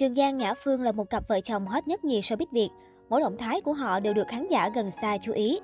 Trường Giang Nhã Phương là một cặp vợ chồng hot nhất nhì showbiz Việt. Mỗi động thái của họ đều được khán giả gần xa chú ý.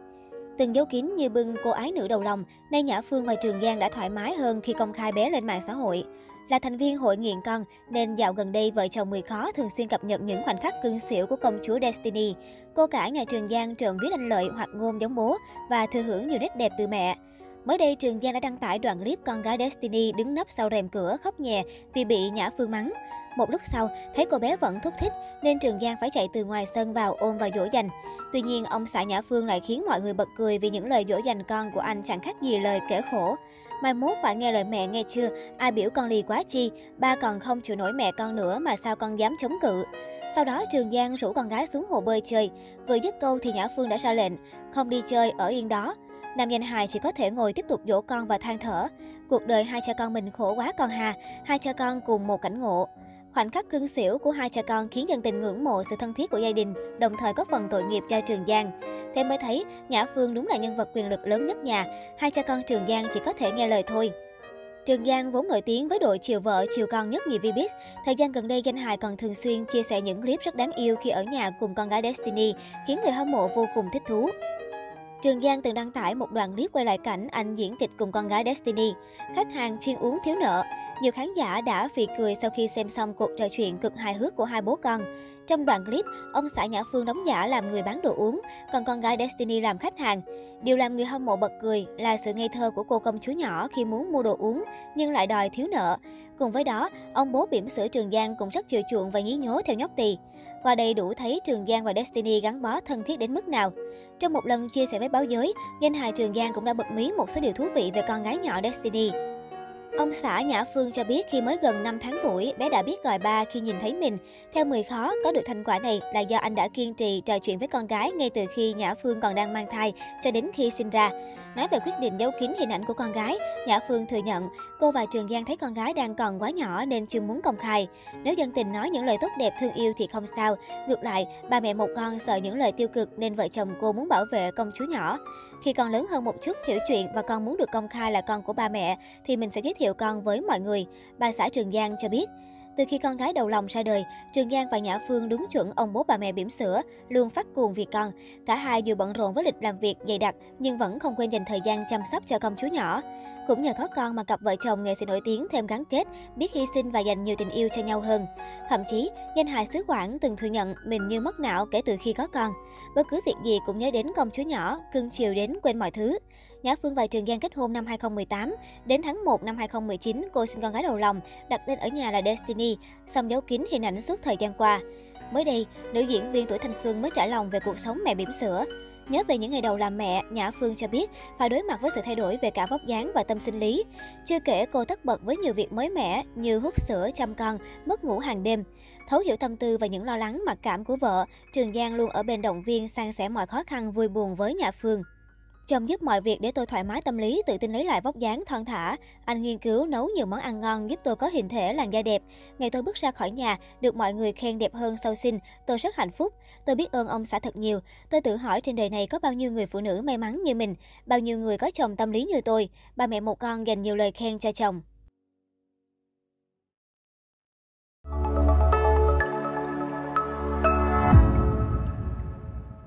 Từng dấu kín như bưng cô ái nữ đầu lòng, nay Nhã Phương và Trường Giang đã thoải mái hơn khi công khai bé lên mạng xã hội. Là thành viên hội nghiện con, nên dạo gần đây vợ chồng người khó thường xuyên cập nhật những khoảnh khắc cưng xỉu của công chúa Destiny. Cô cả nhà Trường Giang trộm viết anh lợi hoặc ngôn giống bố và thừa hưởng nhiều nét đẹp từ mẹ. Mới đây, Trường Giang đã đăng tải đoạn clip con gái Destiny đứng nấp sau rèm cửa khóc nhè vì bị Nhã Phương mắng. Một lúc sau, thấy cô bé vẫn thúc thích nên Trường Giang phải chạy từ ngoài sân vào ôm và dỗ dành. Tuy nhiên, ông xã Nhã Phương lại khiến mọi người bật cười vì những lời dỗ dành con của anh chẳng khác gì lời kể khổ. Mai mốt phải nghe lời mẹ nghe chưa, ai biểu con lì quá chi, ba còn không chịu nổi mẹ con nữa mà sao con dám chống cự. Sau đó Trường Giang rủ con gái xuống hồ bơi chơi. Vừa dứt câu thì Nhã Phương đã ra lệnh, không đi chơi, ở yên đó. Nam danh hài chỉ có thể ngồi tiếp tục dỗ con và than thở. Cuộc đời hai cha con mình khổ quá con hà, hai cha con cùng một cảnh ngộ. Khoảnh khắc cưng xỉu của hai cha con khiến dân tình ngưỡng mộ sự thân thiết của gia đình, đồng thời có phần tội nghiệp cho Trường Giang. Thế mới thấy, Nhã Phương đúng là nhân vật quyền lực lớn nhất nhà, hai cha con Trường Giang chỉ có thể nghe lời thôi. Trường Giang vốn nổi tiếng với đội chiều vợ, chiều con nhất nhì Vbiz. Thời gian gần đây, danh hài còn thường xuyên chia sẻ những clip rất đáng yêu khi ở nhà cùng con gái Destiny, khiến người hâm mộ vô cùng thích thú. Trường Giang từng đăng tải một đoạn clip quay lại cảnh anh diễn kịch cùng con gái Destiny. Khách hàng chuyên uống thiếu nợ. Nhiều khán giả đã phì cười sau khi xem xong cuộc trò chuyện cực hài hước của hai bố con. Trong đoạn clip, ông xã Nhã Phương đóng giả làm người bán đồ uống, còn con gái Destiny làm khách hàng. Điều làm người hâm mộ bật cười là sự ngây thơ của cô công chúa nhỏ khi muốn mua đồ uống nhưng lại đòi thiếu nợ. Cùng với đó, ông bố bỉm sữa Trường Giang cũng rất chiều chuộng và nhí nhố theo nhóc tỳ. Qua đây đủ thấy Trường Giang và Destiny gắn bó thân thiết đến mức nào. Trong một lần chia sẻ với báo giới, danh hài Trường Giang cũng đã bật mí một số điều thú vị về con gái nhỏ Destiny. Ông xã Nhã Phương cho biết khi mới gần 5 tháng tuổi, bé đã biết gọi ba khi nhìn thấy mình. Theo người khó, có được thành quả này là do anh đã kiên trì trò chuyện với con gái ngay từ khi Nhã Phương còn đang mang thai cho đến khi sinh ra. Nói về quyết định giấu kín hình ảnh của con gái, Nhã Phương thừa nhận cô và Trường Giang thấy con gái đang còn quá nhỏ nên chưa muốn công khai. Nếu dân tình nói những lời tốt đẹp thương yêu thì không sao. Ngược lại, ba mẹ một con sợ những lời tiêu cực nên vợ chồng cô muốn bảo vệ công chúa nhỏ. Khi con lớn hơn một chút, hiểu chuyện và con muốn được công khai là con của ba mẹ, thì mình sẽ giới thiệu con với mọi người. Bà xã Trường Giang cho biết. Từ khi con gái đầu lòng ra đời, Trường Giang và Nhã Phương đúng chuẩn ông bố bà mẹ bỉm sữa, luôn phát cuồng vì con. Cả hai dù bận rộn với lịch làm việc dày đặc nhưng vẫn không quên dành thời gian chăm sóc cho công chúa nhỏ. Cũng nhờ có con mà cặp vợ chồng nghệ sĩ nổi tiếng thêm gắn kết, biết hy sinh và dành nhiều tình yêu cho nhau hơn. Thậm chí, danh hài xứ Quảng từng thừa nhận mình như mất não kể từ khi có con. Bất cứ việc gì cũng nhớ đến công chúa nhỏ, cưng chiều đến quên mọi thứ. Nhã Phương và Trường Giang kết hôn năm 2018. Đến tháng 1 năm 2019, cô sinh con gái đầu lòng, đặt tên ở nhà là Destiny, xong giấu kín hình ảnh suốt thời gian qua. Mới đây, nữ diễn viên tuổi thanh xuân mới trả lòng về cuộc sống mẹ bỉm sữa. Nhớ về những ngày đầu làm mẹ, Nhã Phương cho biết phải đối mặt với sự thay đổi về cả vóc dáng và tâm sinh lý. Chưa kể cô tất bật với nhiều việc mới mẻ như hút sữa, chăm con, mất ngủ hàng đêm. Thấu hiểu tâm tư và những lo lắng mặc cảm của vợ, Trường Giang luôn ở bên động viên san sẻ mọi khó khăn vui buồn với Nhã Phương. Chồng giúp mọi việc để tôi thoải mái tâm lý, tự tin lấy lại vóc dáng thon thả. Anh nghiên cứu nấu nhiều món ăn ngon giúp tôi có hình thể làn da đẹp. Ngày tôi bước ra khỏi nhà, được mọi người khen đẹp hơn sau sinh, tôi rất hạnh phúc. Tôi biết ơn ông xã thật nhiều. Tôi tự hỏi trên đời này có bao nhiêu người phụ nữ may mắn như mình, bao nhiêu người có chồng tâm lý như tôi. Ba mẹ một con dành nhiều lời khen cho chồng.